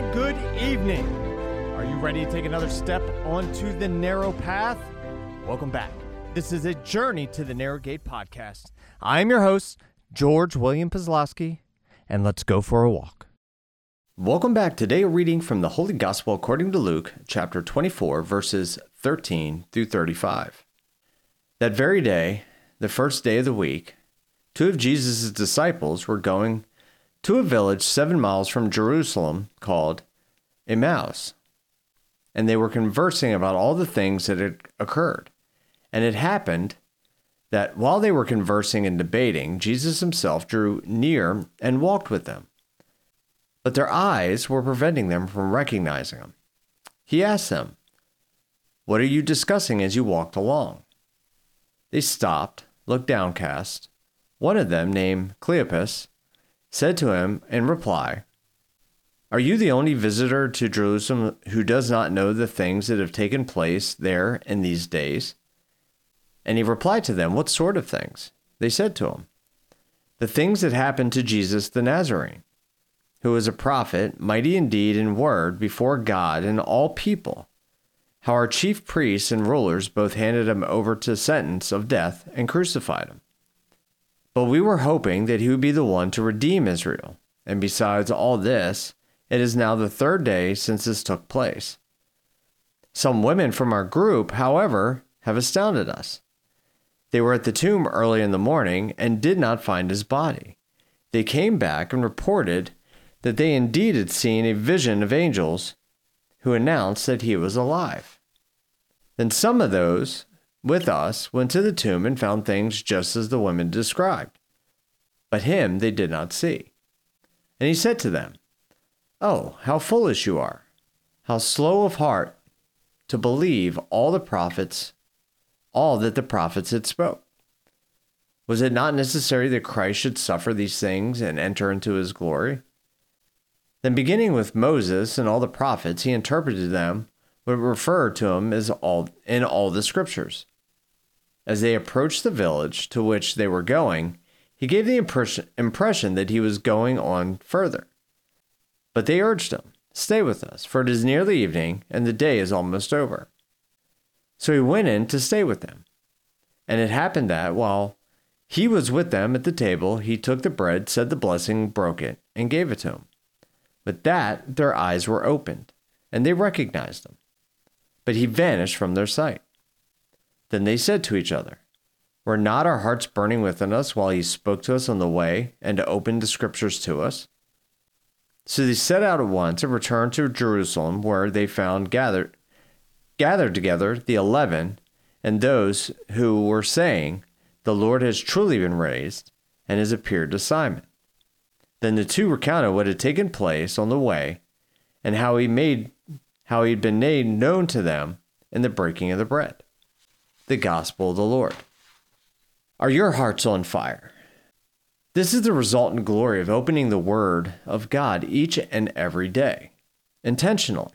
and good evening. Are you ready to take another step onto the narrow path? Welcome back. This is a Journey to the Narrow Gate podcast. I'm your host, George William Pazlowski, and let's go for a walk. Welcome back. Today, a reading from the Holy Gospel according to Luke, chapter 24, verses 13 through 35. That very day, the first day of the week, two of Jesus' disciples were going to a village seven miles from Jerusalem called Emmaus. And they were conversing about all the things that had occurred. And it happened that while they were conversing and debating, Jesus himself drew near and walked with them. But their eyes were preventing them from recognizing him. He asked them, What are you discussing as you walked along? They stopped, looked downcast. One of them, named Cleopas, said to him in reply, Are you the only visitor to Jerusalem who does not know the things that have taken place there in these days? And he replied to them, What sort of things? They said to him, The things that happened to Jesus the Nazarene, who was a prophet, mighty indeed in word before God and all people. How our chief priests and rulers both handed him over to sentence of death and crucified him. But we were hoping that he would be the one to redeem Israel. And besides all this, it is now the third day since this took place. Some women from our group, however, have astounded us. They were at the tomb early in the morning and did not find his body. They came back and reported that they indeed had seen a vision of angels who announced that he was alive. Then some of those with us went to the tomb and found things just as the women described. But him they did not see. And he said to them, Oh, how foolish you are! How slow of heart to believe all the prophets, all that the prophets had spoke. Was it not necessary that Christ should suffer these things and enter into his glory? Then, beginning with Moses and all the prophets, he interpreted them what referred to him as all in all the scriptures. As they approached the village to which they were going, he gave the impression, that he was going on further. But they urged him, Stay with us, for it is nearly evening, and the day is almost over. So he went in to stay with them. And it happened that, while he was with them at the table, he took the bread, said the blessing, broke it, and gave it to them. But that their eyes were opened, and they recognized him. But he vanished from their sight. Then they said to each other, Were not our hearts burning within us while he spoke to us on the way and opened the scriptures to us? So they set out at once and returned to Jerusalem, where they found gathered gathered together the eleven and those who were saying, The Lord has truly been raised and has appeared to Simon. Then the two recounted what had taken place on the way and how he made how he had been made known to them in the breaking of the bread the gospel of the Lord. Are your hearts on fire? This is the resultant glory of opening the Word of God each and every day, intentionally.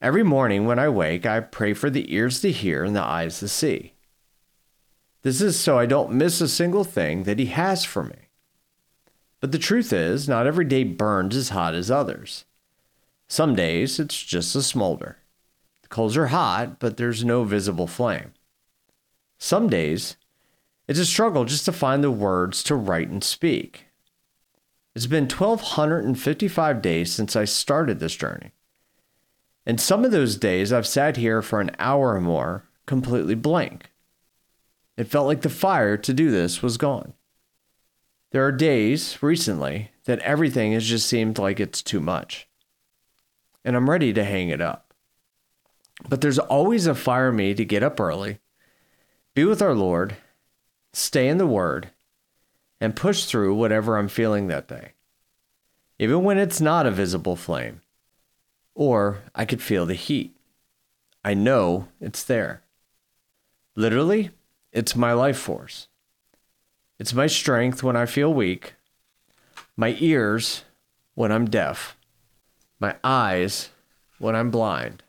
Every morning when I wake, I pray for the ears to hear and the eyes to see. This is so I don't miss a single thing that He has for me. But the truth is, not every day burns as hot as others. Some days it's just a smolder. Coals are hot, but there's no visible flame. Some days, it's a struggle just to find the words to write and speak. It's been 1,255 days since I started this journey. And some of those days, I've sat here for an hour or more, completely blank. It felt like the fire to do this was gone. There are days recently that everything has just seemed like it's too much. And I'm ready to hang it up. But there's always a fire in me to get up early, be with our Lord, stay in the Word, and push through whatever I'm feeling that day, even when it's not a visible flame, or I could feel the heat. I know it's there. Literally, it's my life force. It's my strength when I feel weak, my ears when I'm deaf, my eyes when I'm blind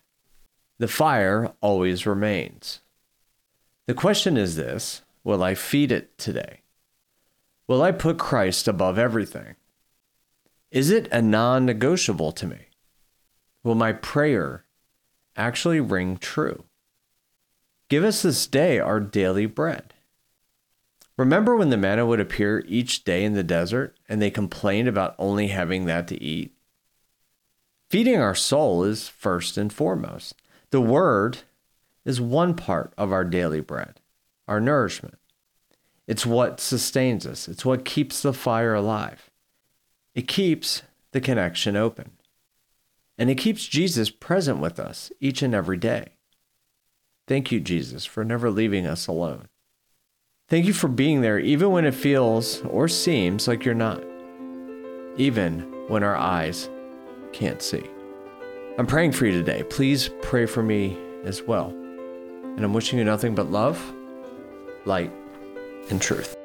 the fire always remains. The question is this Will I feed it today? Will I put Christ above everything? Is it a non negotiable to me? Will my prayer actually ring true? Give us this day our daily bread. Remember when the manna would appear each day in the desert and they complained about only having that to eat? Feeding our soul is first and foremost. The Word is one part of our daily bread, our nourishment. It's what sustains us, it's what keeps the fire alive. It keeps the connection open. And it keeps Jesus present with us each and every day. Thank you, Jesus, for never leaving us alone. Thank you for being there even when it feels or seems like you're not, even when our eyes can't see. I'm praying for you today. Please pray for me as well. And I'm wishing you nothing but love, light, and truth.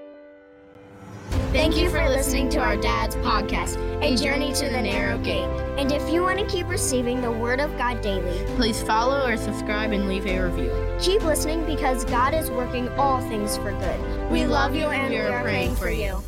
Thank you for listening to our dad's podcast, A Journey to the Narrow Gate. And if you want to keep receiving the Word of God daily, please follow or subscribe and leave a review. Keep listening because God is working all things for good. We, we love you and we are praying for you.